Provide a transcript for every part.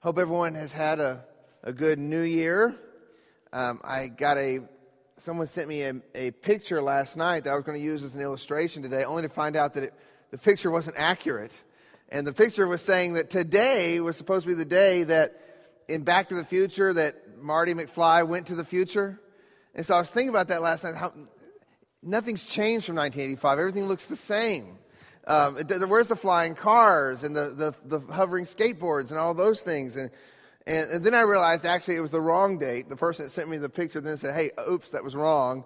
Hope everyone has had a, a good new year. Um, I got a, someone sent me a, a picture last night that I was going to use as an illustration today, only to find out that it, the picture wasn't accurate. And the picture was saying that today was supposed to be the day that in Back to the Future that Marty McFly went to the future. And so I was thinking about that last night. How, nothing's changed from 1985. Everything looks the same. Um, where's the flying cars and the, the, the, hovering skateboards and all those things? And, and, and, then I realized actually it was the wrong date. The person that sent me the picture then said, hey, oops, that was wrong.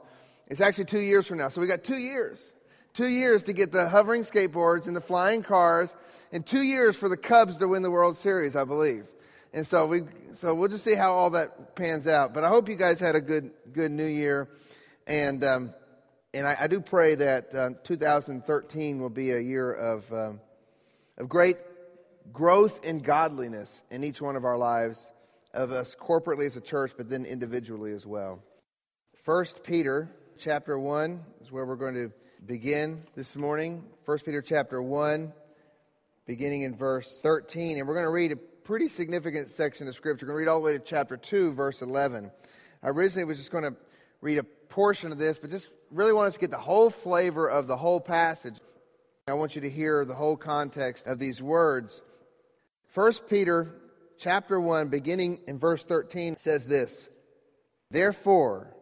It's actually two years from now. So we got two years. Two years to get the hovering skateboards and the flying cars, and two years for the Cubs to win the World Series, I believe. And so we, so we'll just see how all that pans out. But I hope you guys had a good, good New Year, and um, and I, I, do pray that uh, 2013 will be a year of, um, of great growth in godliness in each one of our lives, of us corporately as a church, but then individually as well. First Peter chapter 1 is where we're going to begin this morning. First Peter chapter 1, beginning in verse 13. And we're going to read a pretty significant section of Scripture. We're going to read all the way to chapter 2, verse 11. I originally was just going to read a portion of this, but just really want us to get the whole flavor of the whole passage. I want you to hear the whole context of these words. 1 Peter chapter 1 beginning in verse 13 says this: Therefore,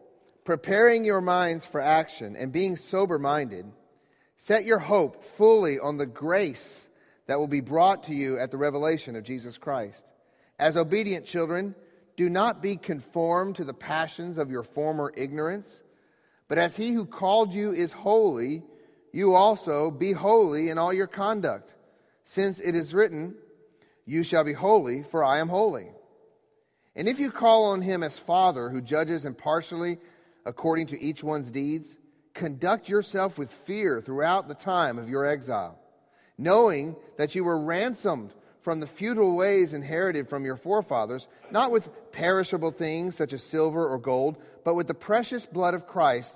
preparing your minds for action and being sober-minded, set your hope fully on the grace that will be brought to you at the revelation of Jesus Christ. As obedient children, do not be conformed to the passions of your former ignorance but as he who called you is holy, you also be holy in all your conduct, since it is written, You shall be holy, for I am holy. And if you call on him as Father, who judges impartially according to each one's deeds, conduct yourself with fear throughout the time of your exile, knowing that you were ransomed from the futile ways inherited from your forefathers, not with perishable things such as silver or gold, but with the precious blood of Christ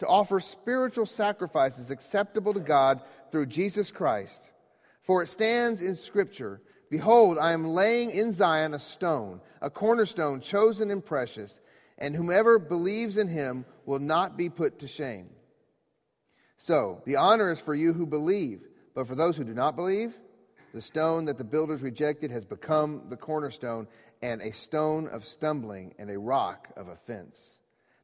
to offer spiritual sacrifices acceptable to God through Jesus Christ. For it stands in Scripture Behold, I am laying in Zion a stone, a cornerstone chosen and precious, and whomever believes in him will not be put to shame. So, the honor is for you who believe, but for those who do not believe, the stone that the builders rejected has become the cornerstone, and a stone of stumbling and a rock of offense.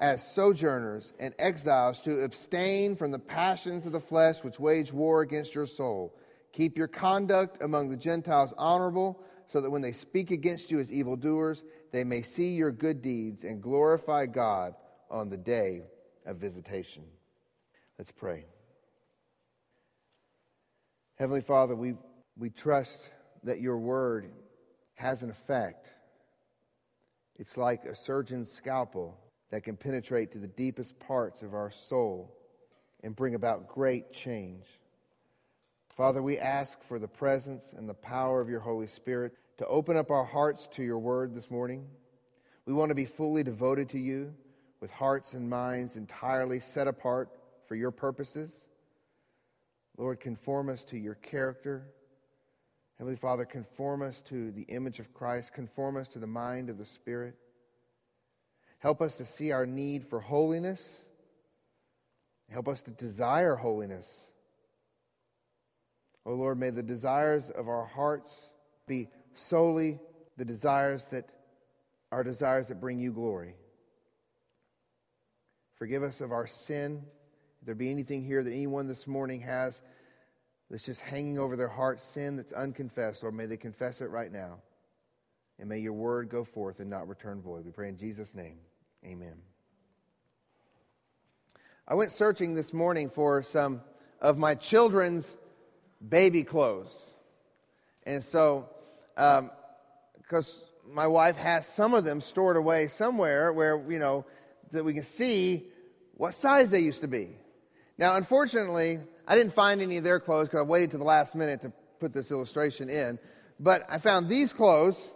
as sojourners and exiles to abstain from the passions of the flesh which wage war against your soul. Keep your conduct among the Gentiles honorable, so that when they speak against you as evildoers, they may see your good deeds and glorify God on the day of visitation. Let's pray. Heavenly Father, we, we trust that your word has an effect. It's like a surgeon's scalpel that can penetrate to the deepest parts of our soul and bring about great change. Father, we ask for the presence and the power of your Holy Spirit to open up our hearts to your word this morning. We want to be fully devoted to you with hearts and minds entirely set apart for your purposes. Lord, conform us to your character. Heavenly Father, conform us to the image of Christ, conform us to the mind of the Spirit. Help us to see our need for holiness. Help us to desire holiness. Oh Lord, may the desires of our hearts be solely the desires that are desires that bring you glory. Forgive us of our sin. If there be anything here that anyone this morning has that's just hanging over their heart, sin that's unconfessed, Lord, may they confess it right now. And may your word go forth and not return void. We pray in Jesus' name. Amen. I went searching this morning for some of my children's baby clothes. And so, because um, my wife has some of them stored away somewhere where, you know, that we can see what size they used to be. Now, unfortunately, I didn't find any of their clothes because I waited to the last minute to put this illustration in. But I found these clothes,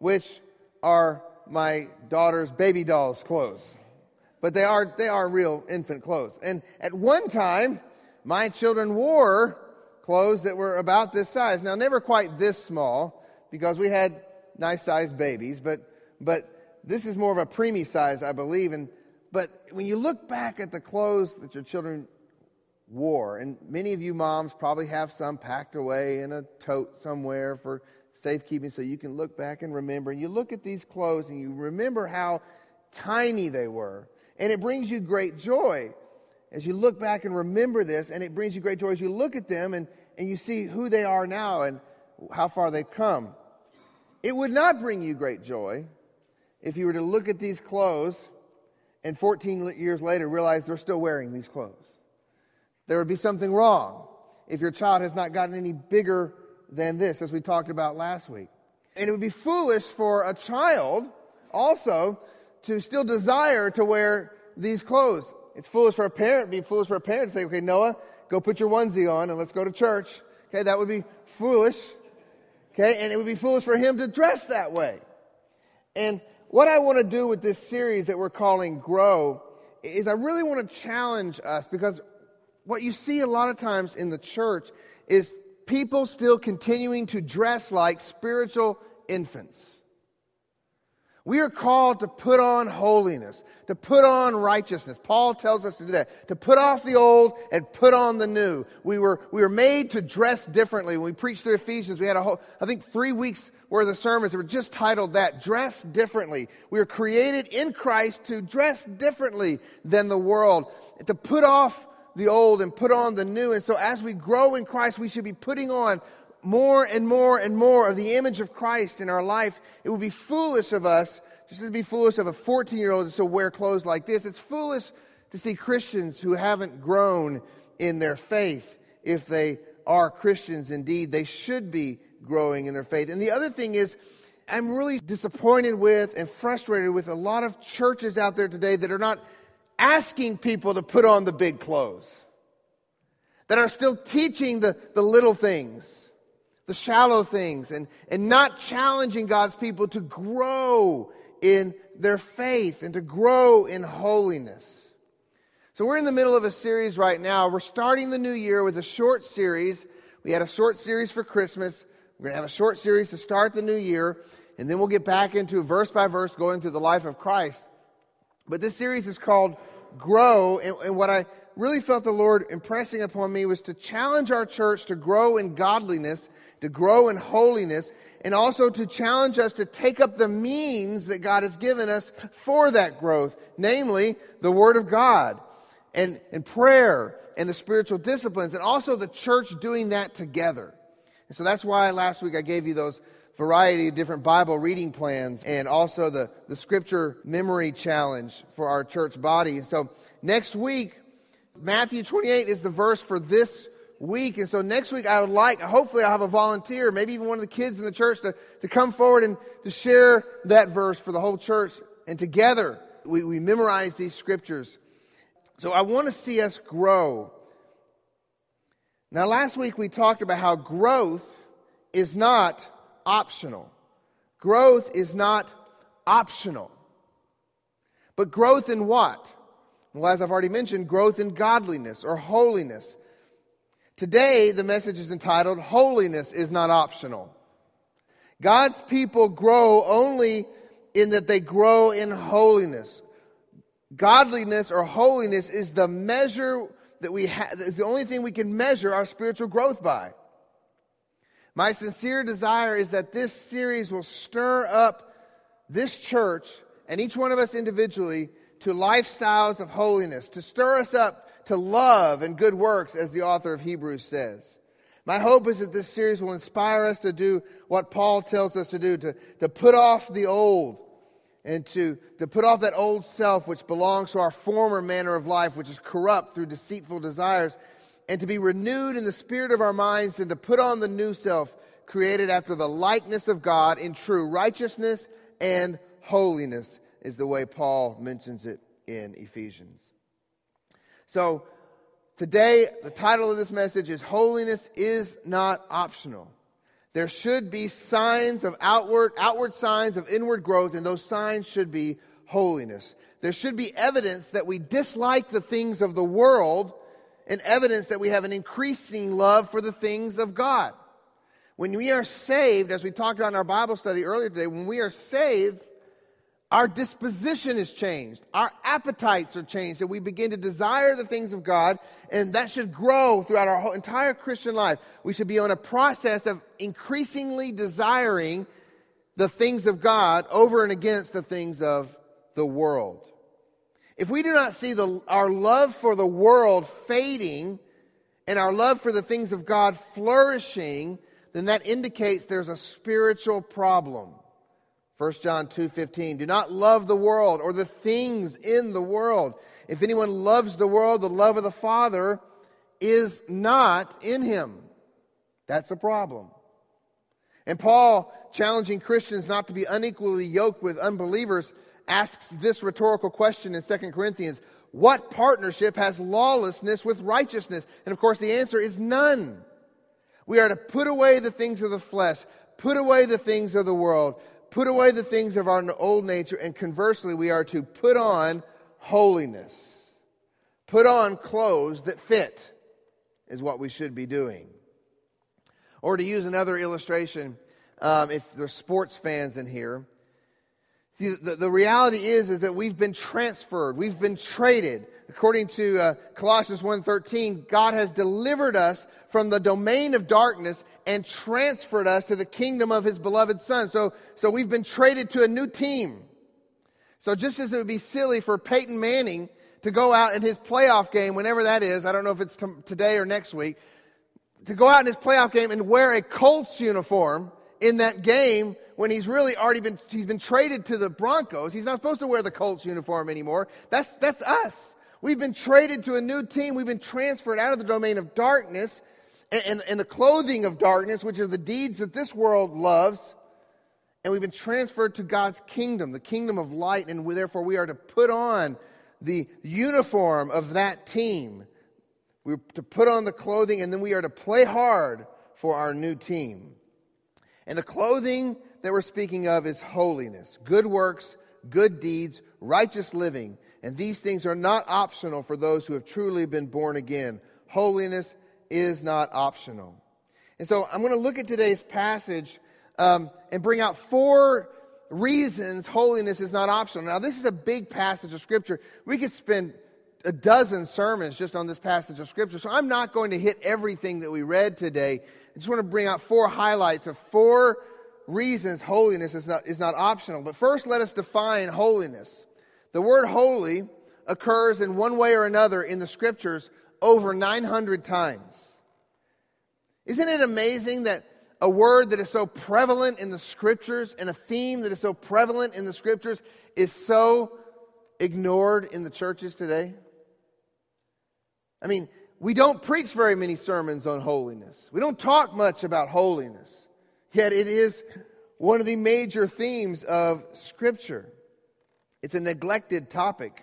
which are my daughter's baby doll's clothes. But they are, they are real infant clothes. And at one time, my children wore clothes that were about this size. Now, never quite this small, because we had nice sized babies, but, but this is more of a preemie size, I believe. And, but when you look back at the clothes that your children wore, and many of you moms probably have some packed away in a tote somewhere for safekeeping so you can look back and remember. And you look at these clothes and you remember how tiny they were. And it brings you great joy as you look back and remember this, and it brings you great joy as you look at them and, and you see who they are now and how far they've come. It would not bring you great joy if you were to look at these clothes and 14 years later realize they're still wearing these clothes. There would be something wrong if your child has not gotten any bigger than this, as we talked about last week. And it would be foolish for a child also to still desire to wear these clothes. It's foolish for a parent, be foolish for a parent to say, okay, Noah, go put your onesie on and let's go to church. Okay, that would be foolish. Okay, and it would be foolish for him to dress that way. And what I want to do with this series that we're calling Grow is I really want to challenge us because what you see a lot of times in the church is people still continuing to dress like spiritual infants. We are called to put on holiness, to put on righteousness. Paul tells us to do that, to put off the old and put on the new. We were, we were made to dress differently. When we preached through Ephesians, we had a whole, I think, three weeks worth of sermons that were just titled that Dress Differently. We were created in Christ to dress differently than the world, to put off the old and put on the new. And so as we grow in Christ, we should be putting on more and more and more of the image of Christ in our life, it would be foolish of us just to be foolish of a 14 year old to wear clothes like this. It's foolish to see Christians who haven't grown in their faith if they are Christians indeed. They should be growing in their faith. And the other thing is, I'm really disappointed with and frustrated with a lot of churches out there today that are not asking people to put on the big clothes, that are still teaching the, the little things the shallow things and, and not challenging God's people to grow in their faith and to grow in holiness. So, we're in the middle of a series right now. We're starting the new year with a short series. We had a short series for Christmas. We're going to have a short series to start the new year, and then we'll get back into verse by verse going through the life of Christ. But this series is called Grow, and, and what I really felt the Lord impressing upon me was to challenge our church to grow in godliness to grow in holiness, and also to challenge us to take up the means that God has given us for that growth, namely the Word of God and, and prayer and the spiritual disciplines, and also the church doing that together. And so that's why last week I gave you those variety of different Bible reading plans and also the, the scripture memory challenge for our church body. And so next week, Matthew 28 is the verse for this week. And so next week, I would like, hopefully, I'll have a volunteer, maybe even one of the kids in the church, to, to come forward and to share that verse for the whole church. And together, we, we memorize these scriptures. So I want to see us grow. Now, last week we talked about how growth is not optional. Growth is not optional. But growth in what? Well, as I've already mentioned, growth in godliness or holiness. Today, the message is entitled Holiness is Not Optional. God's people grow only in that they grow in holiness. Godliness or holiness is the measure that we have, is the only thing we can measure our spiritual growth by. My sincere desire is that this series will stir up this church and each one of us individually to lifestyles of holiness, to stir us up to love and good works, as the author of Hebrews says. My hope is that this series will inspire us to do what Paul tells us to do, to, to put off the old and to, to put off that old self which belongs to our former manner of life, which is corrupt through deceitful desires, and to be renewed in the spirit of our minds and to put on the new self created after the likeness of God in true righteousness and holiness, is the way Paul mentions it in Ephesians. So, today, the title of this message is Holiness is Not Optional. There should be signs of outward, outward signs of inward growth, and those signs should be holiness. There should be evidence that we dislike the things of the world and evidence that we have an increasing love for the things of God. When we are saved, as we talked about in our Bible study earlier today, when we are saved, our disposition is changed. Our appetites are changed. And we begin to desire the things of God. And that should grow throughout our whole entire Christian life. We should be on a process of increasingly desiring the things of God over and against the things of the world. If we do not see the, our love for the world fading and our love for the things of God flourishing, then that indicates there's a spiritual problem. 1 John 2:15 Do not love the world or the things in the world. If anyone loves the world, the love of the Father is not in him. That's a problem. And Paul, challenging Christians not to be unequally yoked with unbelievers, asks this rhetorical question in 2 Corinthians What partnership has lawlessness with righteousness? And of course, the answer is none. We are to put away the things of the flesh, put away the things of the world, put away the things of our old nature, and conversely, we are to put on holiness. Put on clothes that fit, is what we should be doing. Or to use another illustration, um, if there's sports fans in here, the, the, the, reality is, is that we've been transferred, we've been traded. According to uh, Colossians 1.13, God has delivered us from the domain of darkness and transferred us to the kingdom of his beloved Son. So, so we've been traded to a new team. So just as it would be silly for Peyton Manning to go out in his playoff game, whenever that is, I don't know if it's t- today or next week, to go out in his playoff game and wear a Colts uniform in that game when he's really already been he's been traded to the Broncos. He's not supposed to wear the Colts uniform anymore. That's that's us. We've been traded to a new team. We've been transferred out of the domain of darkness and, and, and the clothing of darkness, which are the deeds that this world loves. And we've been transferred to God's kingdom, the kingdom of light, and we, therefore we are to put on the uniform of that team. We're to put on the clothing, and then we are to play hard for our new team. And the clothing that we're speaking of is holiness, good works, good deeds, righteous living. And these things are not optional for those who have truly been born again. Holiness is not optional. And so I'm going to look at today's passage um, and bring out four reasons holiness is not optional. Now, this is a big passage of Scripture. We could spend a dozen sermons just on this passage of Scripture. So I'm not going to hit everything that we read today. I just want to bring out four highlights of four reasons holiness is not, is not optional. But first, let us define holiness. The word holy occurs in one way or another in the scriptures over 900 times. Isn't it amazing that a word that is so prevalent in the scriptures and a theme that is so prevalent in the scriptures is so ignored in the churches today? I mean, we don't preach very many sermons on holiness. We don't talk much about holiness. Yet it is one of the major themes of Scripture. It's a neglected topic.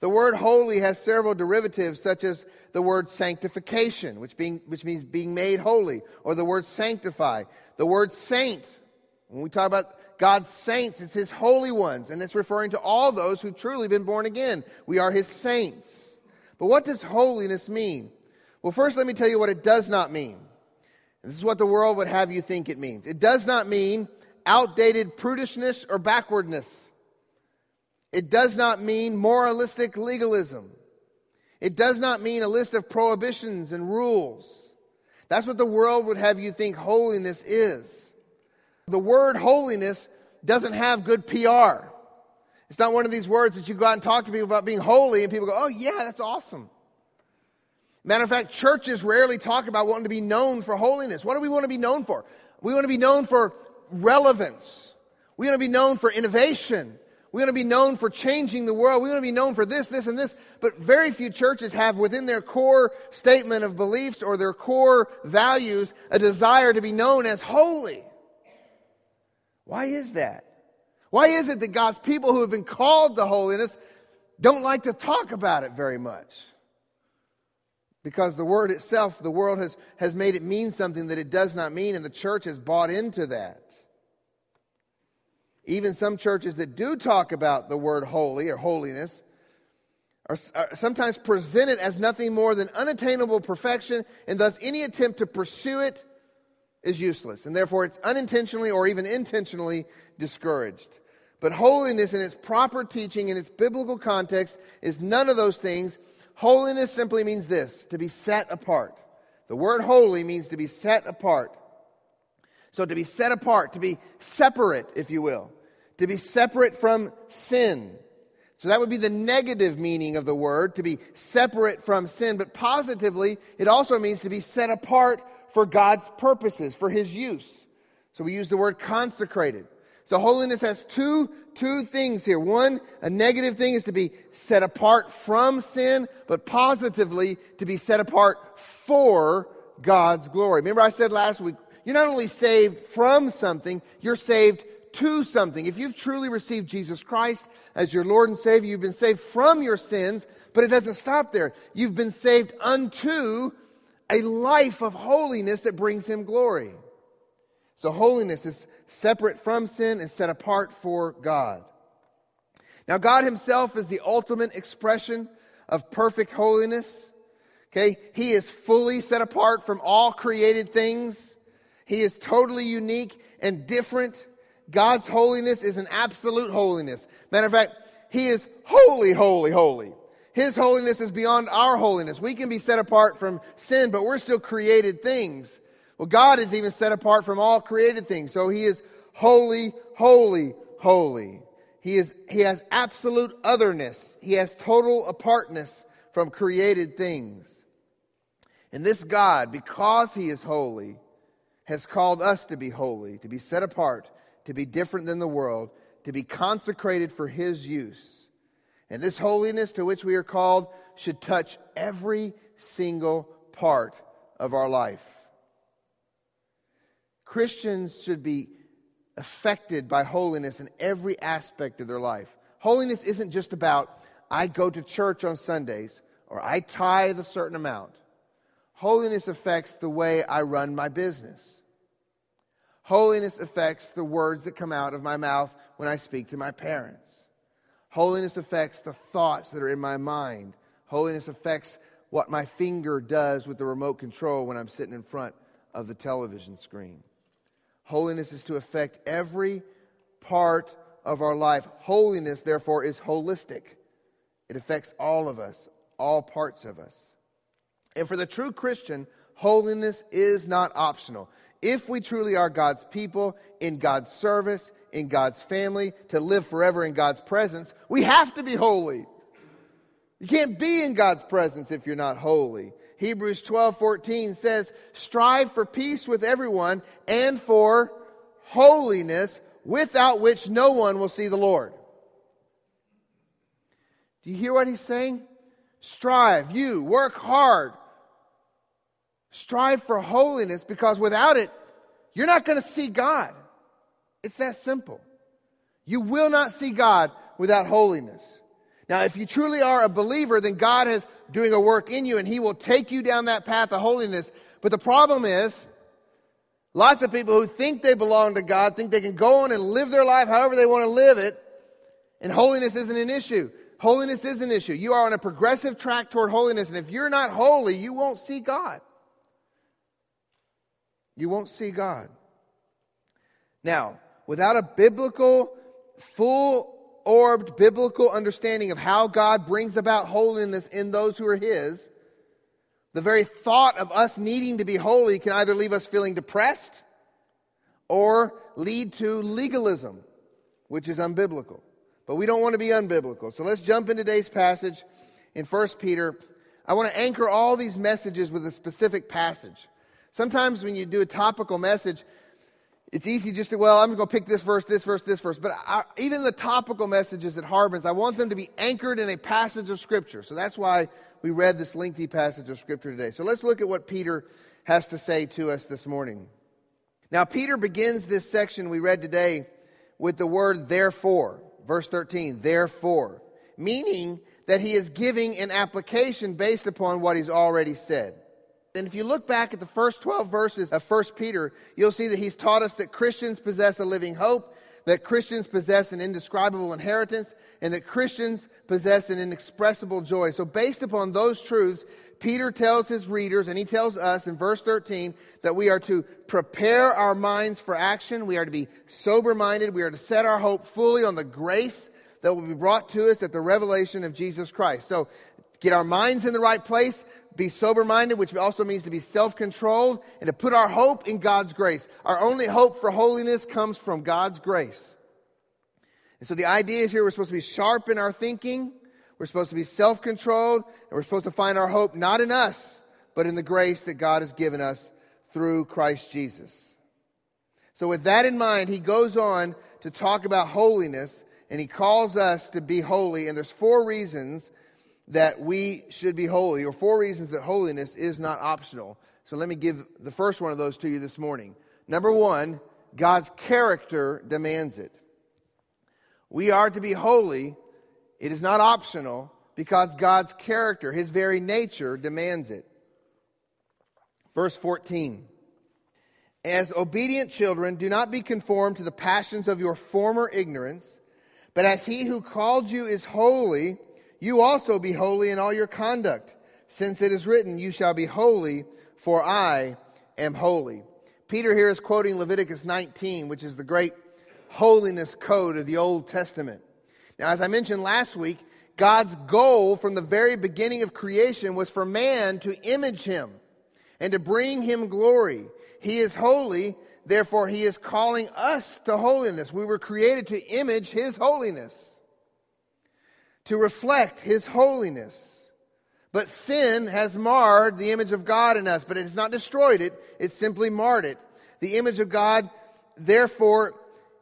The word holy has several derivatives, such as the word sanctification, which, being, which means being made holy, or the word sanctify. The word saint, when we talk about God's saints, it's his holy ones, and it's referring to all those who've truly been born again. We are his saints. But what does holiness mean? Well, first, let me tell you what it does not mean. This is what the world would have you think it means. It does not mean outdated prudishness or backwardness. It does not mean moralistic legalism. It does not mean a list of prohibitions and rules. That's what the world would have you think holiness is. The word holiness doesn't have good PR. It's not one of these words that you go out and talk to people about being holy, and people go, oh, yeah, that's awesome. Matter of fact, churches rarely talk about wanting to be known for holiness. What do we want to be known for? We want to be known for relevance. We want to be known for innovation. We want to be known for changing the world. We want to be known for this, this, and this. But very few churches have within their core statement of beliefs or their core values a desire to be known as holy. Why is that? Why is it that God's people who have been called to holiness don't like to talk about it very much? Because the word itself, the world has, has made it mean something that it does not mean, and the church has bought into that. Even some churches that do talk about the word holy or holiness are, are sometimes presented as nothing more than unattainable perfection, and thus any attempt to pursue it is useless. And therefore, it's unintentionally or even intentionally discouraged. But holiness in its proper teaching, in its biblical context, is none of those things. Holiness simply means this to be set apart. The word holy means to be set apart. So to be set apart, to be separate, if you will, to be separate from sin. So that would be the negative meaning of the word, to be separate from sin. But positively, it also means to be set apart for God's purposes, for His use. So we use the word consecrated. So holiness has two, two things here. One, a negative thing is to be set apart from sin, but positively to be set apart for God's glory. Remember I said last week, you're not only saved from something, you're saved to something. If you've truly received Jesus Christ as your Lord and Savior, you've been saved from your sins, but it doesn't stop there. You've been saved unto a life of holiness that brings Him glory. So, holiness is separate from sin and set apart for God. Now, God Himself is the ultimate expression of perfect holiness. Okay, He is fully set apart from all created things. He is totally unique and different. God's holiness is an absolute holiness. Matter of fact, He is holy, holy, holy. His holiness is beyond our holiness. We can be set apart from sin, but we're still created things. Well, God is even set apart from all created things. So He is holy, holy, holy. He, is, he has absolute otherness. He has total apartness from created things. And this God, because He is holy, has called us to be holy, to be set apart, to be different than the world, to be consecrated for His use. And this holiness to which we are called should touch every single part of our life. Christians should be affected by holiness in every aspect of their life. Holiness isn't just about, I go to church on Sundays or I tithe a certain amount. Holiness affects the way I run my business. Holiness affects the words that come out of my mouth when I speak to my parents. Holiness affects the thoughts that are in my mind. Holiness affects what my finger does with the remote control when I'm sitting in front of the television screen. Holiness is to affect every part of our life. Holiness, therefore, is holistic, it affects all of us, all parts of us. And for the true Christian, holiness is not optional if we truly are God's people, in God's service, in God's family, to live forever in God's presence, we have to be holy. You can't be in God's presence if you're not holy. Hebrews 12 14 says, Strive for peace with everyone and for holiness, without which no one will see the Lord. Do you hear what he's saying? Strive, you, work hard Strive for holiness because without it, you're not going to see God. It's that simple. You will not see God without holiness. Now, if you truly are a believer, then God is doing a work in you and He will take you down that path of holiness. But the problem is, lots of people who think they belong to God think they can go on and live their life however they want to live it, and holiness isn't an issue. Holiness is an issue. You are on a progressive track toward holiness, and if you're not holy, you won't see God. You won't see God. Now, without a biblical, full orbed biblical understanding of how God brings about holiness in those who are His, the very thought of us needing to be holy can either leave us feeling depressed or lead to legalism, which is unbiblical. But we don't want to be unbiblical. So let's jump in today's passage in 1 Peter. I want to anchor all these messages with a specific passage. Sometimes when you do a topical message, it's easy just to, well, I'm going to pick this verse, this verse, this verse. But I, even the topical messages at Harbin's, I want them to be anchored in a passage of Scripture. So that's why we read this lengthy passage of Scripture today. So let's look at what Peter has to say to us this morning. Now, Peter begins this section we read today with the word therefore. Verse 13, therefore, meaning that he is giving an application based upon what he's already said. And if you look back at the first 12 verses of 1 Peter, you'll see that he's taught us that Christians possess a living hope, that Christians possess an indescribable inheritance, and that Christians possess an inexpressible joy. So, based upon those truths, Peter tells his readers, and he tells us in verse 13, that we are to prepare our minds for action. We are to be sober minded. We are to set our hope fully on the grace that will be brought to us at the revelation of Jesus Christ. So, get our minds in the right place, be sober minded, which also means to be self controlled, and to put our hope in God's grace. Our only hope for holiness comes from God's grace. And so the idea is here we're supposed to be sharp in our thinking, we're supposed to be self controlled, and we're supposed to find our hope not in us, but in the grace that God has given us through Christ Jesus. So, with that in mind, he goes on to talk about holiness, and he calls us to be holy. And there's four reasons that we should be holy, or four reasons that holiness is not optional. So let me give the first one of those to you this morning. Number one, God's character demands it. We are to be holy. It is not optional because God's character, his very nature, demands it. Verse 14. As obedient children, do not be conformed to the passions of your former ignorance, but as he who called you is holy, you also be holy in all your conduct, since it is written, You shall be holy, for I am holy. Peter here is quoting Leviticus 19, which is the great holiness code of the Old Testament. Now, as I mentioned last week, God's goal from the very beginning of creation was for man to image him and to bring him glory. He is holy, therefore, he is calling us to holiness. We were created to image his holiness to reflect His holiness. But sin has marred the image of God in us, but it has not destroyed it, it simply marred it. The image of God, therefore,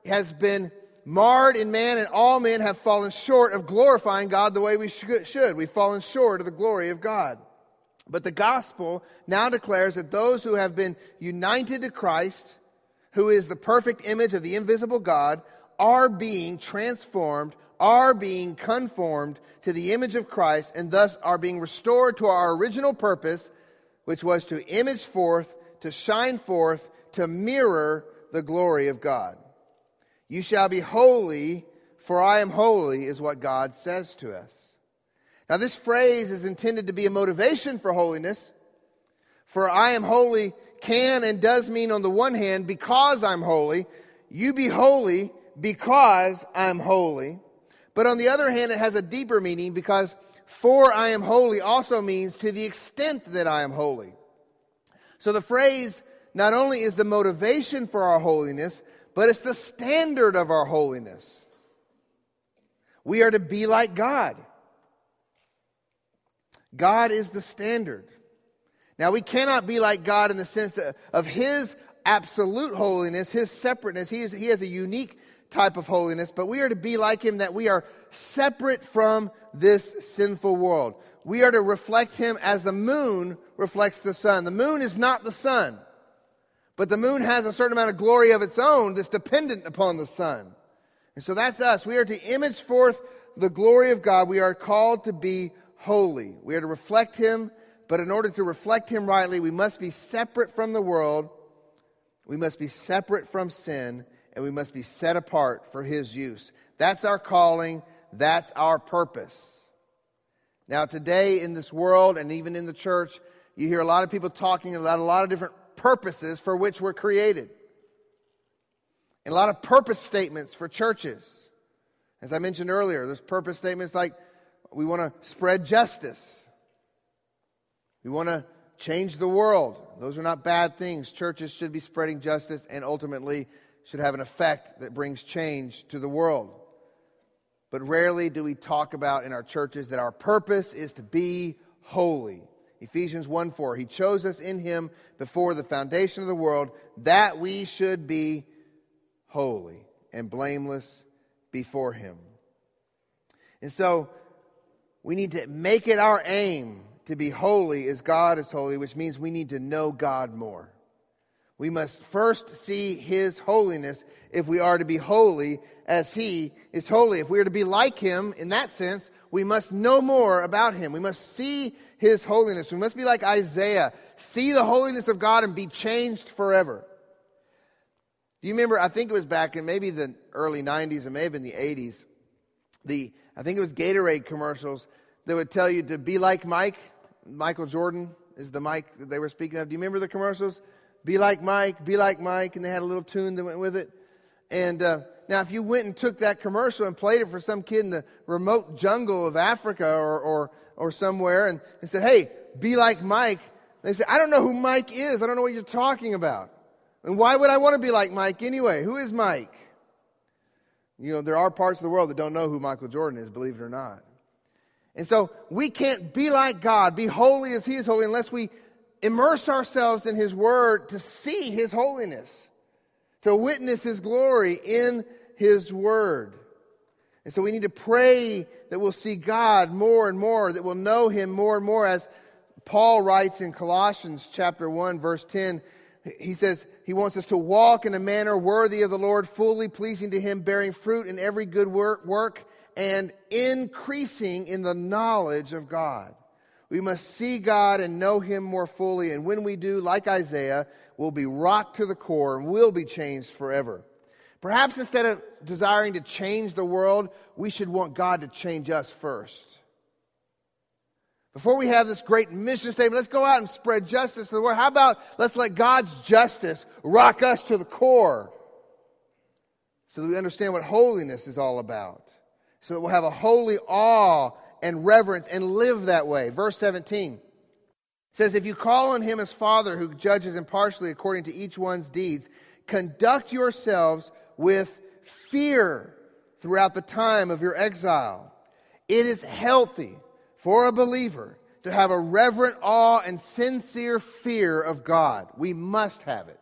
has been marred in man, and all men have fallen short of glorifying God the way we should. We've fallen short of the glory of God. But the gospel now declares that those who have been united to Christ, who is the perfect image of the invisible God, are being transformed are being conformed to the image of Christ and thus are being restored to our original purpose, which was to image forth, to shine forth, to mirror the glory of God. You shall be holy, for I am holy, is what God says to us. Now, this phrase is intended to be a motivation for holiness, for I am holy can and does mean, on the one hand, because I'm holy, you be holy because I'm holy. But on the other hand, it has a deeper meaning because for I am holy also means to the extent that I am holy. So the phrase not only is the motivation for our holiness, but it's the standard of our holiness. We are to be like God. God is the standard. Now, we cannot be like God in the sense of His absolute holiness, His separateness. He, is, he has a unique type of holiness, but we are to be like him that we are separate from this sinful world. We are to reflect him as the moon reflects the sun. The moon is not the sun, but the moon has a certain amount of glory of its own that's dependent upon the sun. And so that's us. We are to image forth the glory of God. We are called to be holy. We are to reflect Him, but in order to reflect Him rightly, we must be separate from the world, we must be separate from sin, and we must be set apart for His use. That's our calling, that's our purpose. Now, today in this world and even in the church, you hear a lot of people talking about a lot of different purposes for which we're created. And a lot of purpose statements for churches. As I mentioned earlier, there's purpose statements like we want to spread justice. We want to change the world. Those are not bad things. Churches should be spreading justice and ultimately should have an effect that brings change to the world. But rarely do we talk about in our churches that our purpose is to be holy. Ephesians 1 4. He chose us in Him before the foundation of the world that we should be holy and blameless before Him. And so we need to make it our aim to be holy as God is holy, which means we need to know God more. We must first see His holiness if we are to be holy as He is holy. If we are to be like Him in that sense, we must know more about Him. We must see His holiness. We must be like Isaiah, see the holiness of God and be changed forever. Do you remember? I think it was back in maybe the early 90s, or may have been the 80s. The, I think it was Gatorade commercials that would tell you to be like Mike. Michael Jordan is the Mike that they were speaking of. Do you remember the commercials? Be like Mike, be like Mike, and they had a little tune that went with it. And uh, now, if you went and took that commercial and played it for some kid in the remote jungle of Africa or, or, or somewhere and, and said, hey, be like Mike, they say, I don't know who Mike is. I don't know what you're talking about. And why would I want to be like Mike anyway? Who is Mike? You know, there are parts of the world that don't know who Michael Jordan is, believe it or not. And so we can't be like God, be holy as He is holy, unless we immerse ourselves in His Word to see His holiness, to witness His glory in His Word. And so we need to pray that we'll see God more and more, that we'll know Him more and more. As Paul writes in Colossians chapter 1, verse 10, he says he wants us to walk in a manner worthy of the Lord, fully pleasing to Him, bearing fruit in every good work, work and increasing in the knowledge of God. We must see God and know Him more fully. And when we do, like Isaiah, we'll be rocked to the core and will be changed forever. Perhaps instead of desiring to change the world, we should want God to change us first. Before we have this great mission statement, let's go out and spread justice to the world. How about let's let God's justice rock us to the core so that we understand what holiness is all about? So that we'll have a holy awe and reverence and live that way. Verse 17 says, If you call on him as Father who judges impartially according to each one's deeds, conduct yourselves with fear throughout the time of your exile. It is healthy for a believer to have a reverent awe and sincere fear of God. We must have it.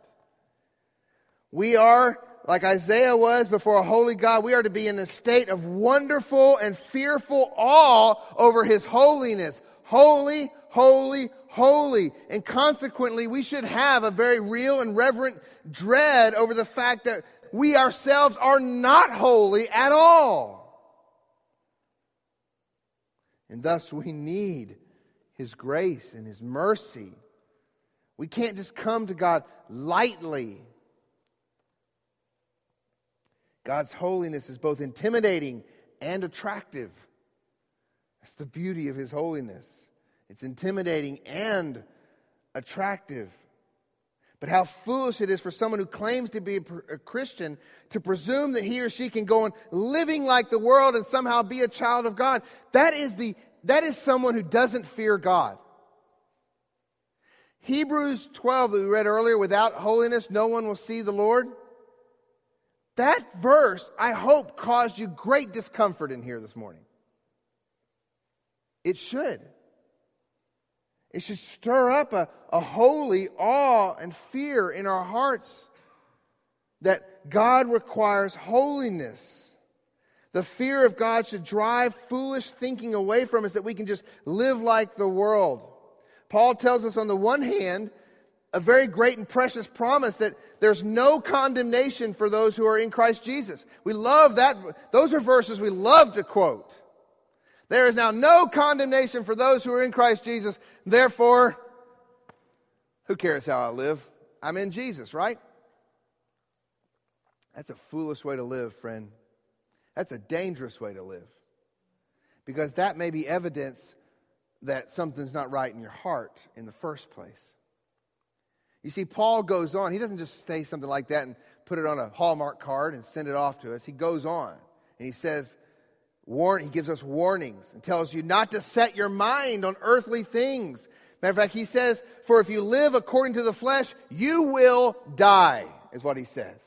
We are like Isaiah was before a holy God, we are to be in a state of wonderful and fearful awe over his holiness. Holy, holy, holy. And consequently, we should have a very real and reverent dread over the fact that we ourselves are not holy at all. And thus, we need his grace and his mercy. We can't just come to God lightly God's holiness is both intimidating and attractive. That's the beauty of His holiness. It's intimidating and attractive. But how foolish it is for someone who claims to be a, Christian to presume that he or she can go on living like the world and somehow be a child of God. That is, the, that is someone who doesn't fear God. Hebrews 12 that we read earlier, without holiness, no one will see the Lord. That verse, I hope, caused you great discomfort in here this morning. It should. It should stir up a, a holy awe and fear in our hearts that God requires holiness. The fear of God should drive foolish thinking away from us that we can just live like the world. Paul tells us, on the one hand, a very great and precious promise that there's no condemnation for those who are in Christ Jesus. We love that. Those are verses we love to quote. There is now no condemnation for those who are in Christ Jesus. Therefore, who cares how I live? I'm in Jesus, right? That's a foolish way to live, friend. That's a dangerous way to live. Because that may be evidence that something's not right in your heart in the first place. You see, Paul goes on. He doesn't just say something like that and put it on a Hallmark card and send it off to us. He goes on and he says, warn, he gives us warnings and tells you not to set your mind on earthly things. Matter of fact, he says, For if you live according to the flesh, you will die, is what he says.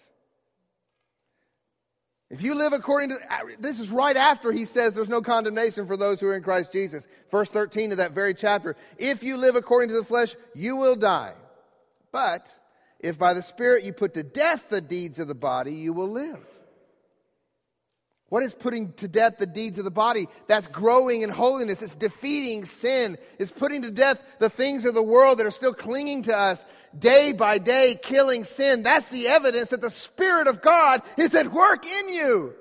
If you live according to, this is right after he says there's no condemnation for those who are in Christ Jesus. Verse 13 of that very chapter. If you live according to the flesh, you will die. But if by the Spirit you put to death the deeds of the body, you will live. What is putting to death the deeds of the body? That's growing in holiness. It's defeating sin. It's putting to death the things of the world that are still clinging to us day by day, killing sin. That's the evidence that the Spirit of God is at work in you.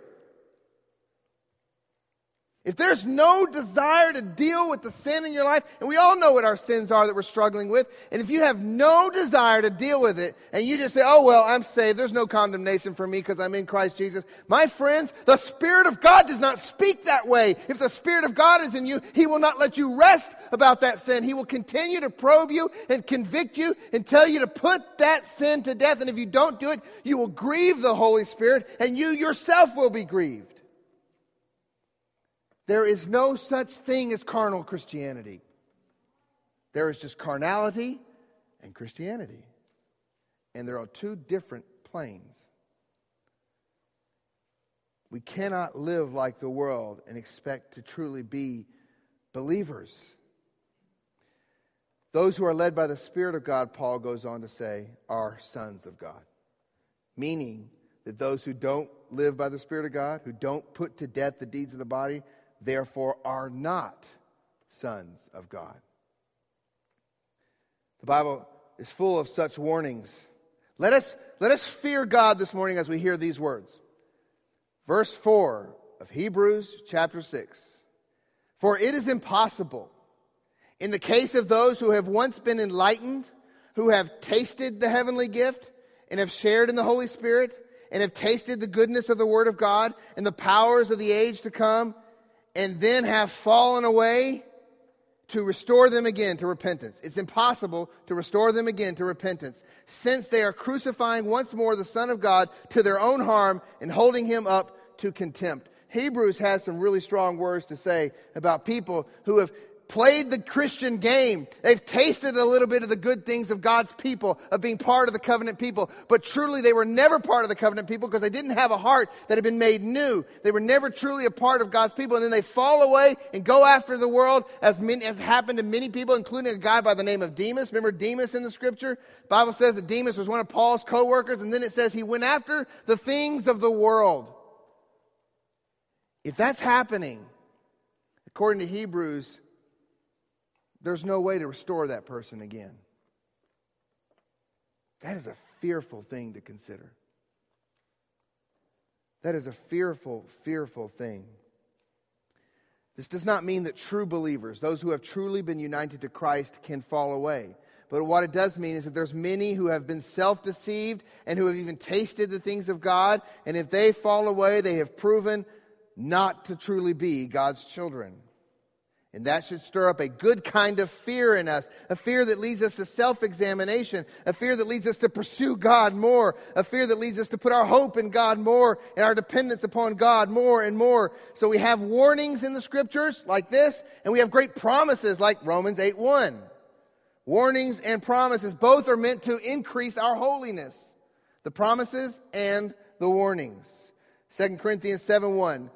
If there's no desire to deal with the sin in your life, and we all know what our sins are that we're struggling with, and if you have no desire to deal with it, and you just say, oh, well, I'm saved, there's no condemnation for me because I'm in Christ Jesus, my friends, the Spirit of God does not speak that way. If the Spirit of God is in you, He will not let you rest about that sin. He will continue to probe you and convict you and tell you to put that sin to death. And if you don't do it, you will grieve the Holy Spirit, and you yourself will be grieved. There is no such thing as carnal Christianity. There is just carnality and Christianity. And there are two different planes. We cannot live like the world and expect to truly be believers. Those who are led by the Spirit of God, Paul goes on to say, are sons of God. Meaning that those who don't live by the Spirit of God, who don't put to death the deeds of the body, therefore are not sons of God. The Bible is full of such warnings. Let us, let us fear God this morning as we hear these words. Verse 4 of Hebrews chapter 6. For it is impossible, in the case of those who have once been enlightened, who have tasted the heavenly gift, and have shared in the Holy Spirit, and have tasted the goodness of the Word of God, and the powers of the age to come, and then have fallen away to restore them again to repentance. It's impossible to restore them again to repentance, since they are crucifying once more the Son of God to their own harm and holding him up to contempt. Hebrews has some really strong words to say about people who have played the Christian game. They've tasted a little bit of the good things of God's people, of being part of the covenant people. But truly, they were never part of the covenant people because they didn't have a heart that had been made new. They were never truly a part of God's people. And then they fall away and go after the world, as, many, as happened to many people, including a guy by the name of Demas. Remember Demas in the scripture? The Bible says that Demas was one of Paul's co workers, and then it says he went after the things of the world. If that's happening, according to Hebrews, there's no way to restore that person again. That is a fearful thing to consider. That is a fearful, fearful thing. This does not mean that true believers, those who have truly been united to Christ, can fall away. But what it does mean is that there's many who have been self deceived and who have even tasted the things of God. And if they fall away, they have proven not to truly be God's children. And that should stir up a good kind of fear in us, a fear that leads us to self examination, a fear that leads us to pursue God more, a fear that leads us to put our hope in God more and our dependence upon God more and more. So we have warnings in the scriptures like this, and we have great promises like Romans 8 1. Warnings and promises both are meant to increase our holiness. The promises and the warnings. 2 Corinthians 7 1.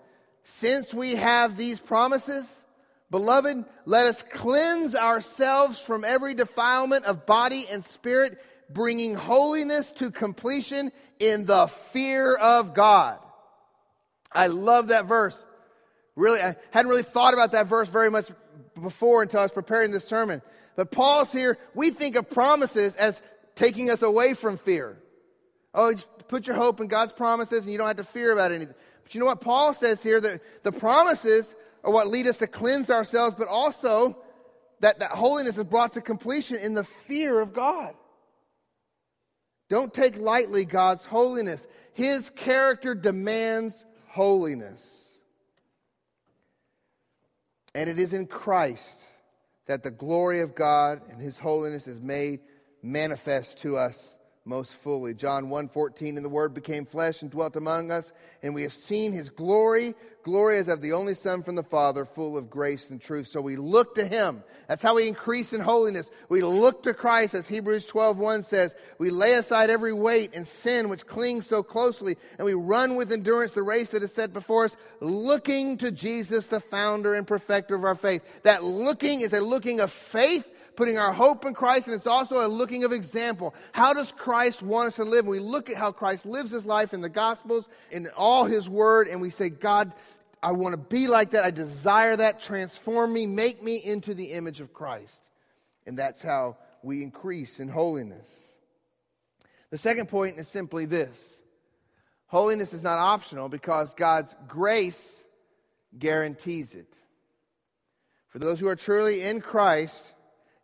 Since we have these promises, Beloved, let us cleanse ourselves from every defilement of body and spirit, bringing holiness to completion in the fear of God. I love that verse. Really, I hadn't really thought about that verse very much before until I was preparing this sermon. But Paul's here, we think of promises as taking us away from fear. Oh, just put your hope in God's promises and you don't have to fear about anything. But you know what Paul says here? That the promises are what lead us to cleanse ourselves, but also that, that holiness is brought to completion in the fear of God. Don't take lightly God's holiness. His character demands holiness. And it is in Christ that the glory of God and his holiness is made manifest to us most fully. John 1:14 and the word became flesh and dwelt among us and we have seen his glory glory as of the only son from the father full of grace and truth. So we look to him. That's how we increase in holiness. We look to Christ as Hebrews 12:1 says, we lay aside every weight and sin which clings so closely and we run with endurance the race that is set before us looking to Jesus the founder and perfecter of our faith. That looking is a looking of faith putting our hope in Christ, and it's also a looking of example. How does Christ want us to live? We look at how Christ lives his life in the Gospels, in all his word, and we say, God, I want to be like that. I desire that. Transform me, make me into the image of Christ. And that's how we increase in holiness. The second point is simply this holiness is not optional because God's grace guarantees it. For those who are truly in Christ,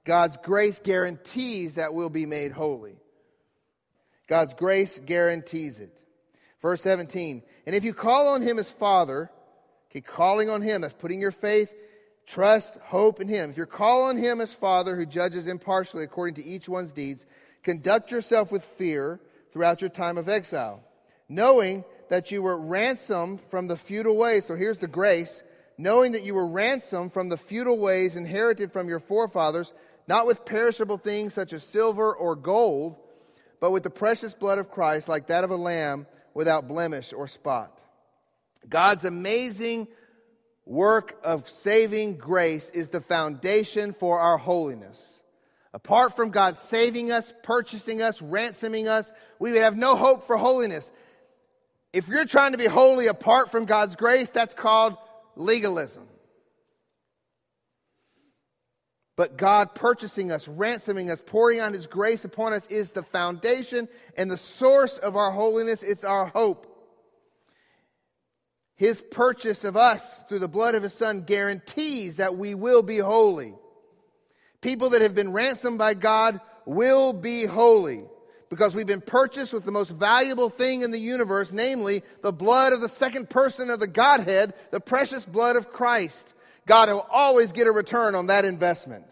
God's grace guarantees that we'll be made holy. God's grace guarantees it. Verse 17, and if you call on him as Father, okay, calling on him, that's putting your faith, trust, hope in him. If you're calling on him as Father who judges impartially according to each one's deeds, conduct yourself with fear throughout your time of exile, knowing that you were ransomed from the futile ways. So here's the grace knowing that you were ransomed from the futile ways inherited from your forefathers not with perishable things such as silver or gold, but with the precious blood of Christ, like that of a lamb without blemish or spot. God's amazing work of saving grace is the foundation for our holiness. Apart from God saving us, purchasing us, ransoming us, we would have no hope for holiness. If you're trying to be holy apart from God's grace, that's called legalism. But God purchasing us, ransoming us, pouring out His grace upon us is the foundation and the source of our holiness. It's our hope. His purchase of us through the blood of His Son guarantees that we will be holy. People that have been ransomed by God will be holy because we've been purchased with the most valuable thing in the universe, namely the blood of the second person of the Godhead, the precious blood of Christ. God will always get a return on that investment.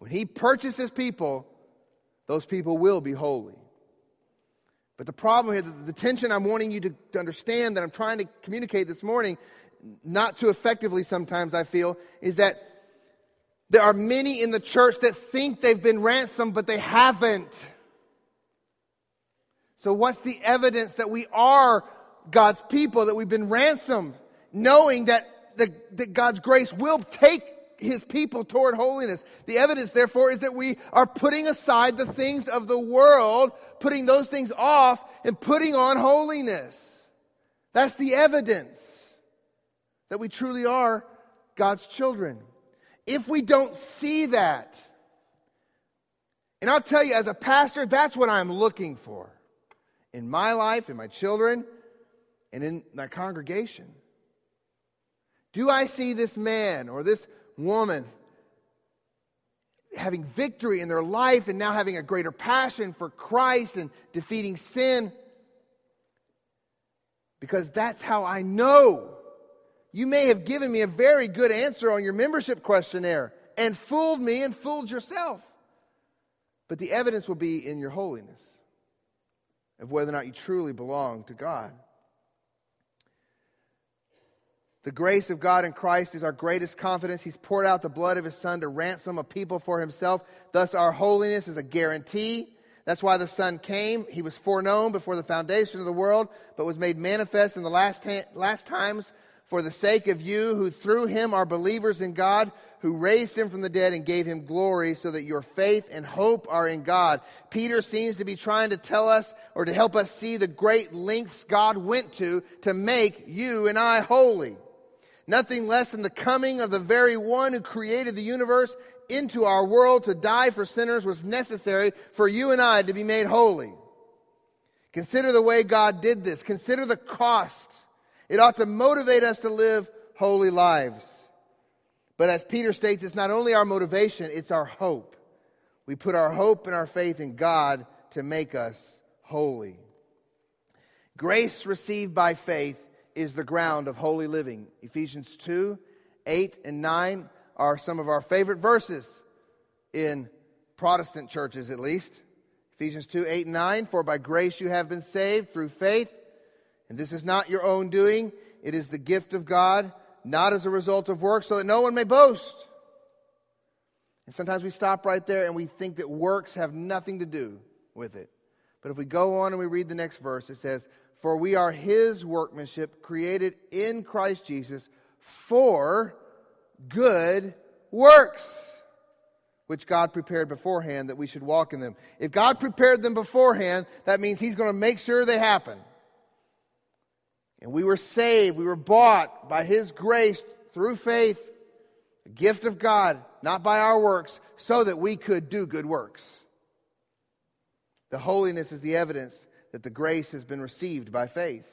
When He purchases people, those people will be holy. But the problem here, the, tension I'm wanting you to understand that I'm trying to communicate this morning, not too effectively sometimes I feel, is that there are many in the church that think they've been ransomed, but they haven't. So, what's the evidence that we are God's people, that we've been ransomed, knowing that the, that God's grace will take his people toward holiness. The evidence, therefore, is that we are putting aside the things of the world, putting those things off, and putting on holiness. That's the evidence that we truly are God's children. If we don't see that, and I'll tell you, as a pastor, that's what I'm looking for in my life, in my children, and in my congregation. Do I see this man or this woman having victory in their life and now having a greater passion for Christ and defeating sin? Because that's how I know. You may have given me a very good answer on your membership questionnaire and fooled me and fooled yourself. But the evidence will be in your holiness of whether or not you truly belong to God. The grace of God in Christ is our greatest confidence. He's poured out the blood of his Son to ransom a people for himself. Thus, our holiness is a guarantee. That's why the Son came. He was foreknown before the foundation of the world, but was made manifest in the last, ta- last times for the sake of you who through him are believers in God, who raised him from the dead and gave him glory, so that your faith and hope are in God. Peter seems to be trying to tell us or to help us see the great lengths God went to to make you and I holy nothing less than the coming of the very one who created the universe into our world to die for sinners was necessary for you and I to be made holy. Consider the way God did this. Consider the cost. It ought to motivate us to live holy lives. But as Peter states, it's not only our motivation, it's our hope. We put our hope and our faith in God to make us holy. Grace received by faith is the ground of holy living. Ephesians 2 8 and 9 are some of our favorite verses in Protestant churches, at least. Ephesians 2 8 and 9 For by grace you have been saved through faith, and this is not your own doing, it is the gift of God, not as a result of works, so that no one may boast. And sometimes we stop right there and we think that works have nothing to do with it. But if we go on and we read the next verse, it says, For we are his workmanship, created in Christ Jesus for good works, which God prepared beforehand that we should walk in them. If God prepared them beforehand, that means he's going to make sure they happen. And we were saved, we were bought by his grace through faith, a gift of God not by our works, so that we could do good works. The holiness is the evidence that the grace has been received by faith.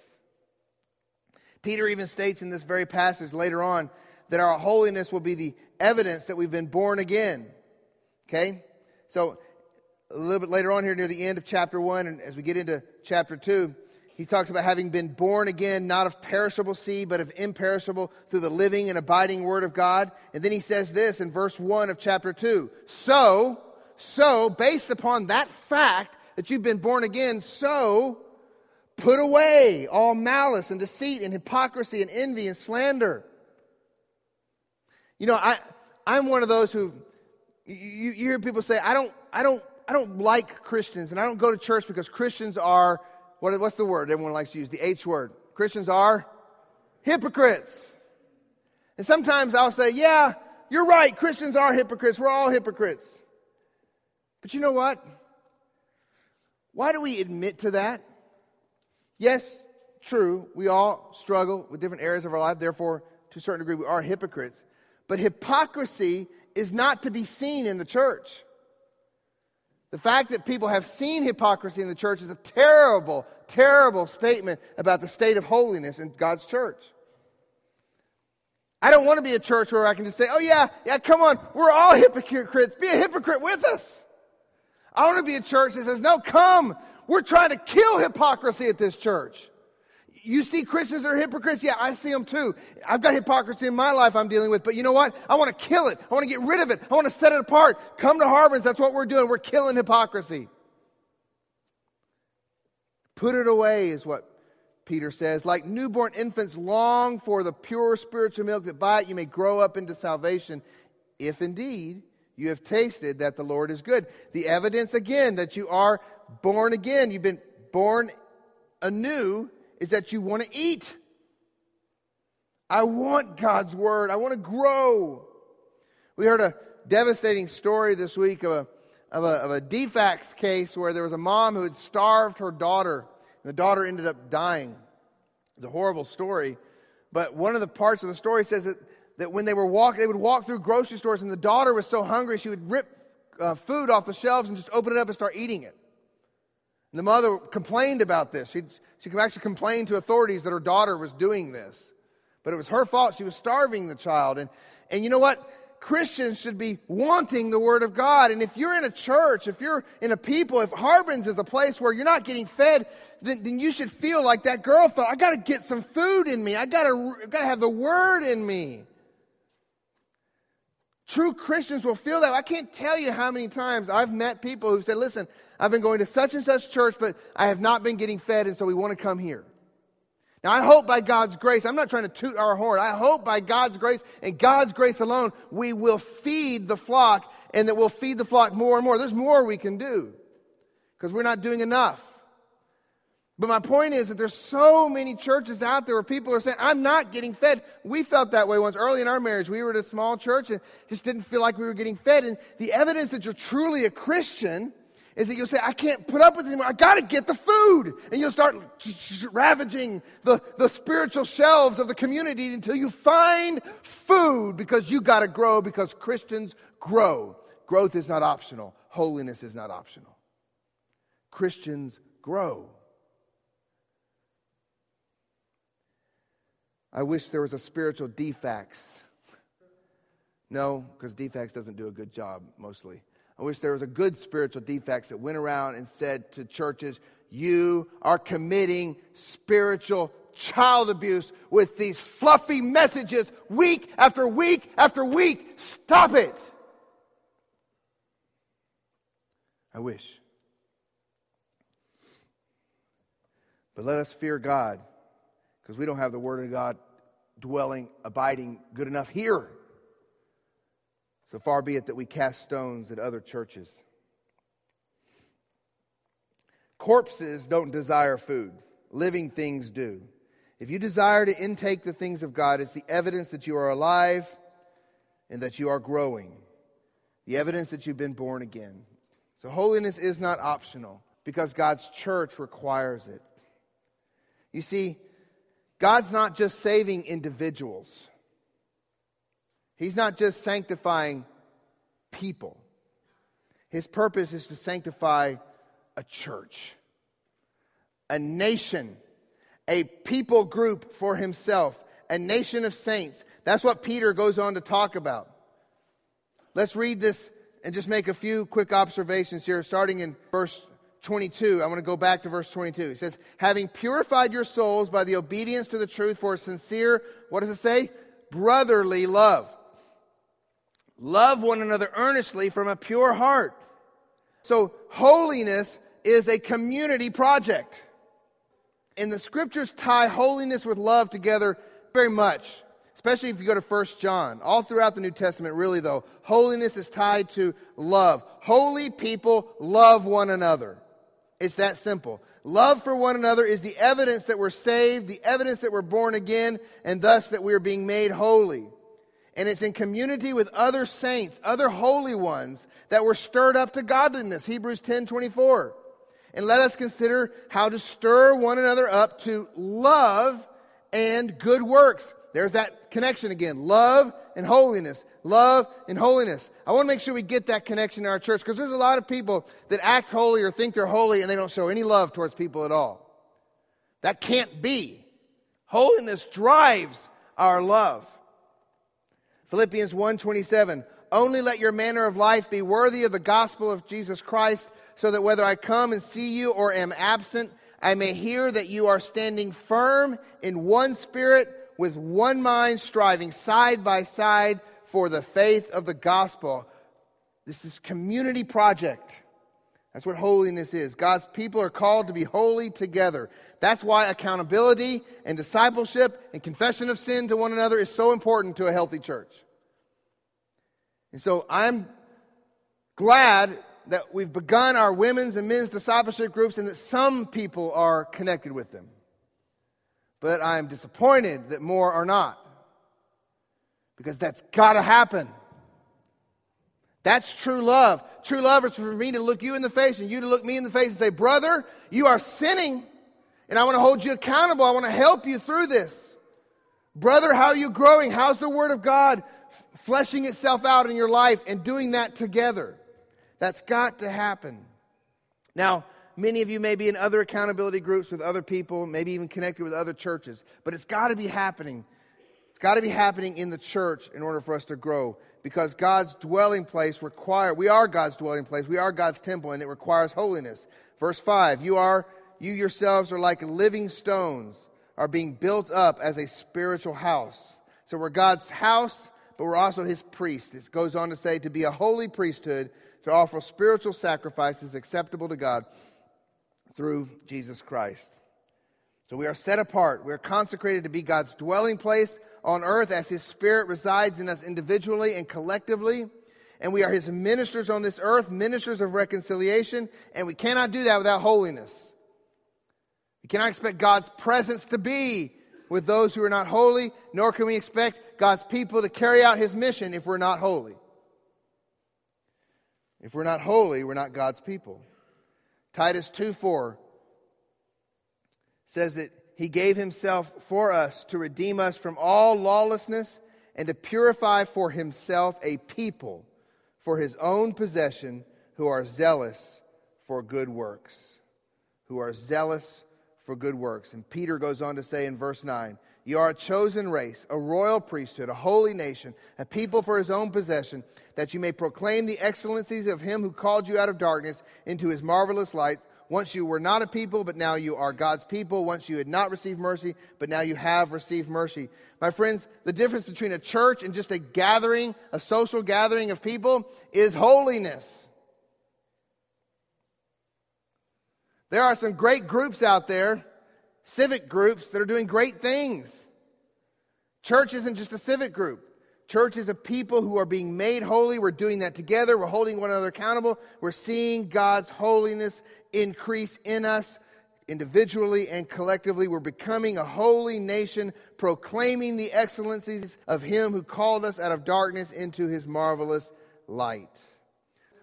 Peter even states in this very passage later on that our holiness will be the evidence that we've been born again. Okay? So, a little bit later on here near the end of chapter 1, and as we get into chapter 2, he talks about having been born again, not of perishable seed, but of imperishable through the living and abiding word of God. And then he says this in verse 1 of chapter 2. So, so, based upon that fact that you've been born again, so put away all malice and deceit and hypocrisy and envy and slander. You know, I, I'm one of those who, you, you hear people say, I don't, I don't, I don't like Christians and I don't go to church because Christians are what, what's the word everyone likes to use? The H word. Christians are hypocrites. And sometimes I'll say, yeah, you're right. Christians are hypocrites. We're all hypocrites. But you know what? Why do we admit to that? Yes, true. We all struggle with different areas of our life. Therefore, to a certain degree, we are hypocrites. But hypocrisy is not to be seen in the church. The fact that people have seen hypocrisy in the church is a terrible, terrible statement about the state of holiness in God's church. I don't want to be a church where I can just say, oh, yeah, yeah, come on, we're all hypocrites. Be a hypocrite with us. I want to be a church that says, no, come, we're trying to kill hypocrisy at this church. You see Christians that are hypocrites? Yeah, I see them too. I've got hypocrisy in my life I'm dealing with, but you know what? I want to kill it. I want to get rid of it. I want to set it apart. Come to Harbins. That's what we're doing. We're killing hypocrisy. Put it away, is what Peter says. Like newborn infants long for the pure spiritual milk that by it you may grow up into salvation, if indeed you have tasted that the Lord is good. The evidence again that you are born again, you've been born anew is that you want to eat. I want God's word. I want to grow. We heard a devastating story this week of a, of a, of a DFACS case where there was a mom who had starved her daughter, and the daughter ended up dying. It's a horrible story. But one of the parts of the story says that, that when they were walk, they would walk through grocery stores, and the daughter was so hungry she would rip uh, food off the shelves and just open it up and start eating it. And the mother complained about this. She'd, she actually complained to authorities that her daughter was doing this. But it was her fault. She was starving the child. And, and you know what? Christians should be wanting the Word of God. And if you're in a church, if you're in a people, if Harbins is a place where you're not getting fed, then, then you should feel like that girl felt, I got to get some food in me. I got to got to have the Word in me. True Christians will feel that. I can't tell you how many times I've met people who said, listen, I've been going to such and such church, but I have not been getting fed, and so we want to come here. Now, I hope by God's grace, I'm not trying to toot our horn. I hope by God's grace and God's grace alone, we will feed the flock and that we'll feed the flock more and more. There's more we can do because we're not doing enough. But my point is that there's so many churches out there where people are saying, I'm not getting fed. We felt that way once early in our marriage. We were at a small church and just didn't feel like we were getting fed. And the evidence that you're truly a Christian is that you'll say, I can't put up with it anymore. I got to get the food. And you'll start ravaging the, the spiritual shelves of the community until you find food because you got to grow because Christians grow. Growth is not optional, holiness is not optional. Christians grow. I wish there was a spiritual DFACS. No, because DFACS doesn't do a good job mostly. I wish there was a good spiritual DFACS that went around and said to churches, you are committing spiritual child abuse with these fluffy messages week after week after week. Stop it. I wish. But let us fear God because we don't have the Word of God dwelling, abiding good enough here. So far be it that we cast stones at other churches. Corpses don't desire food, living things do. If you desire to intake the things of God, it's the evidence that you are alive and that you are growing, the evidence that you've been born again. So, holiness is not optional because God's church requires it. You see, God's not just saving individuals, He's not just sanctifying people. His purpose is to sanctify a church, a nation, a people group for himself, a nation of saints. That's what Peter goes on to talk about. Let's read this and just make a few quick observations here, starting in verse 22. I want to go back to verse 22. He says, Having purified your souls by the obedience to the truth for a sincere, what does it say? Brotherly love. Love one another earnestly from a pure heart. So, holiness is a community project. And the scriptures tie holiness with love together very much, especially if you go to 1 John. All throughout the New Testament, really, though, holiness is tied to love. Holy people love one another. It's that simple. Love for one another is the evidence that we're saved, the evidence that we're born again, and thus that we are being made holy and it's in community with other saints, other holy ones that were stirred up to godliness. Hebrews 10 24. And let us consider how to stir one another up to love and good works. There's that connection again love and holiness. Love and holiness. I want to make sure we get that connection in our church because there's a lot of people that act holy or think they're holy and they don't show any love towards people at all. That can't be. Holiness drives our love. Philippians 1:27 Only let your manner of life be worthy of the gospel of Jesus Christ so that whether I come and see you or am absent I may hear that you are standing firm in one spirit with one mind striving side by side for the faith of the gospel. This is community project. That's what holiness is. God's people are called to be holy together. That's why accountability and discipleship and confession of sin to one another is so important to a healthy church. And so I'm glad that we've begun our women's and men's discipleship groups and that some people are connected with them. But I'm disappointed that more are not. Because that's got to happen. That's true love. True love is for me to look you in the face and you to look me in the face and say, Brother, you are sinning, and I want to hold you accountable. I want to help you through this. Brother, how are you growing? How's the Word of God fleshing itself out in your life and doing that together? That's got to happen. Now, many of you may be in other accountability groups with other people, maybe even connected with other churches, but it's got to be happening. It's got to be happening in the church in order for us to grow because God's dwelling place require we are God's dwelling place. We are God's temple and it requires holiness. Verse 5, you are you yourselves are like living stones are being built up as a spiritual house. So we're God's house, but we're also his priest. It goes on to say to be a holy priesthood to offer spiritual sacrifices acceptable to God through Jesus Christ. So we are set apart. We are consecrated to be God's dwelling place on earth as His Spirit resides in us individually and collectively. And we are His ministers on this earth, ministers of reconciliation. And we cannot do that without holiness. We cannot expect God's presence to be with those who are not holy, nor can we expect God's people to carry out His mission if we're not holy. If we're not holy, we're not God's people. Titus 2 4 says that he gave himself for us to redeem us from all lawlessness and to purify for himself a people for his own possession who are zealous for good works. Who are zealous for good works. And Peter goes on to say in verse 9, You are a chosen race, a royal priesthood, a holy nation, a people for his own possession, that you may proclaim the excellencies of him who called you out of darkness into his marvelous light. Once you were not a people, but now you are God's people. Once you had not received mercy, but now you have received mercy. My friends, the difference between a church and just a gathering, a social gathering of people, is holiness. There are some great groups out there, civic groups, that are doing great things. Church isn't just a civic group. Church is a people who are being made holy. We're doing that together. We're holding one another accountable. We're seeing God's holiness increase in us individually and collectively. We're becoming a holy nation, proclaiming the excellencies of Him who called us out of darkness into His marvelous light.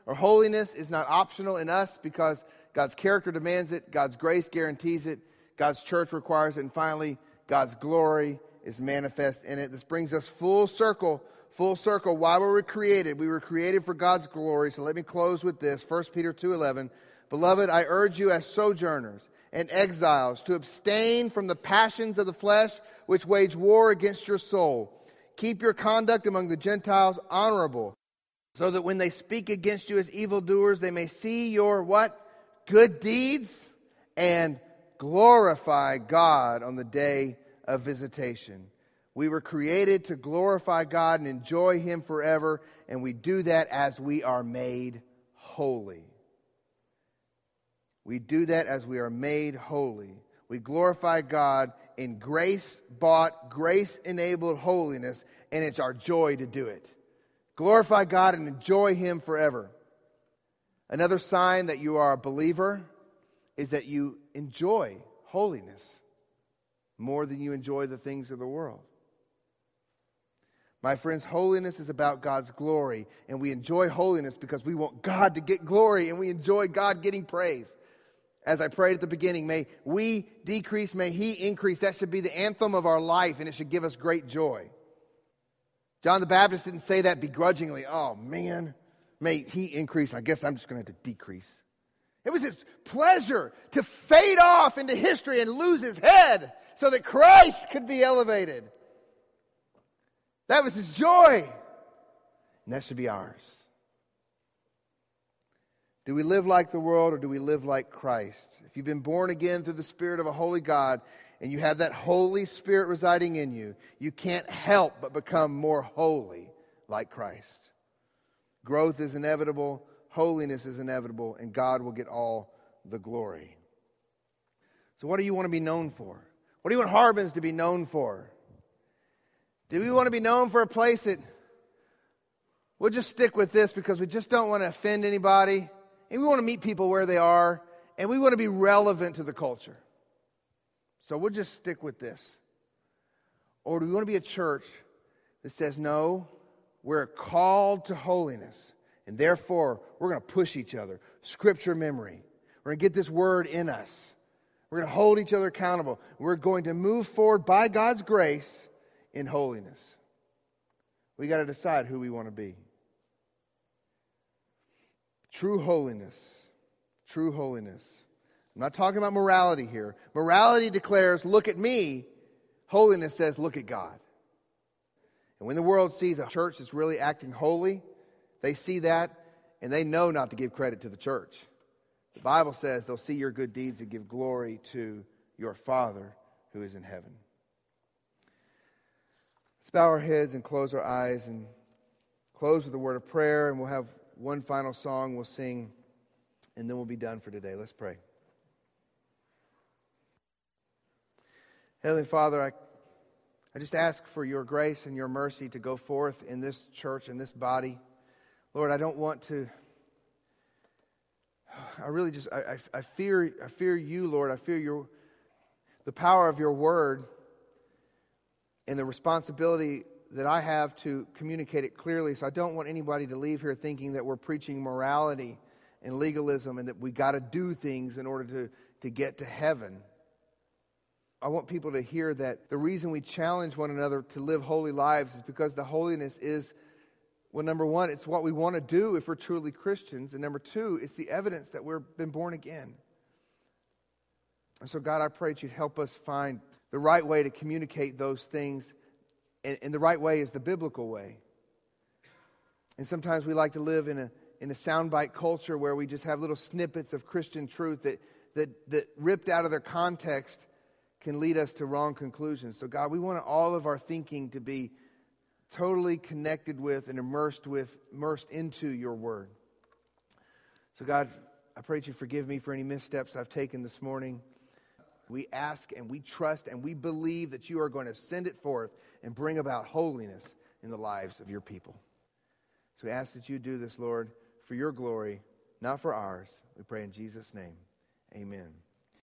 Our holiness is not optional in us because God's character demands it, God's grace guarantees it, God's church requires it, and finally, God's glory is manifest in it. This brings us full circle, full circle. Why were we created? We were created for God's glory. So let me close with this. 1 Peter 2:11. Beloved, I urge you as sojourners and exiles to abstain from the passions of the flesh which wage war against your soul. Keep your conduct among the Gentiles honorable, so that when they speak against you as evildoers, they may see your what? Good deeds and glorify God on the day of visitation. We were created to glorify God and enjoy Him forever, and we do that as we are made holy. We do that as we are made holy. We glorify God in grace bought, grace enabled holiness, and it's our joy to do it. Glorify God and enjoy Him forever. Another sign that you are a believer is that you enjoy holiness more than you enjoy the things of the world. My friends, holiness is about God's glory, and we enjoy holiness because we want God to get glory and we enjoy God getting praise. As I prayed at the beginning, may we decrease, may He increase. That should be the anthem of our life, and it should give us great joy. John the Baptist didn't say that begrudgingly. Oh, man, may He increase. I guess I'm just going to have to decrease. It was his pleasure to fade off into history and lose his head so that Christ could be elevated. That was his joy. And that should be ours. Do we live like the world or do we live like Christ? If you've been born again through the Spirit of a holy God and you have that Holy Spirit residing in you, you can't help but become more holy like Christ. Growth is inevitable, holiness is inevitable, and God will get all the glory. So, what do you want to be known for? What do you want Harbins to be known for? Do we want to be known for a place that we'll just stick with this because we just don't want to offend anybody and we want to meet people where they are and we want to be relevant to the culture? So we'll just stick with this. Or do we want to be a church that says, no, we're called to holiness and therefore we're going to push each other? Scripture memory. We're going to get this word in us. We're going to hold each other accountable. We're going to move forward by God's grace in holiness. We got to decide who we want to be. True holiness. True holiness. I'm not talking about morality here. Morality declares, look at me. Holiness says, look at God. And when the world sees a church that's really acting holy, they see that and they know not to give credit to the church. The Bible says they'll see your good deeds and give glory to your Father who is in heaven. Let's bow our heads and close our eyes and close with a word of prayer, and we'll have one final song we'll sing, and then we'll be done for today. Let's pray. Heavenly Father, I, I just ask for your grace and your mercy to go forth in this church, in this body. Lord, I don't want to I really just, I, I, I, fear, I fear you, Lord. I fear your, the power of your word and the responsibility that I have to communicate it clearly. So I don't want anybody to leave here thinking that we're preaching morality and legalism and that we got to do things in order to, to get to heaven. I want people to hear that the reason we challenge one another to live holy lives is because the holiness is, well, number one, it's what we want to do if we're truly Christians. And number two, it's the evidence that we've been born again. And so, God, I pray that you'd help us find the right way to communicate those things. And, and the right way is the biblical way. And sometimes we like to live in a, in a soundbite culture where we just have little snippets of Christian truth that, that, that ripped out of their context can lead us to wrong conclusions. So, God, we want all of our thinking to be totally connected with and immersed with, immersed into your word. So, God, I pray that you forgive me for any missteps I've taken this morning. We ask and we trust and we believe that you are going to send it forth and bring about holiness in the lives of your people. So we ask that you do this, Lord, for your glory, not for ours. We pray in Jesus' name. Amen.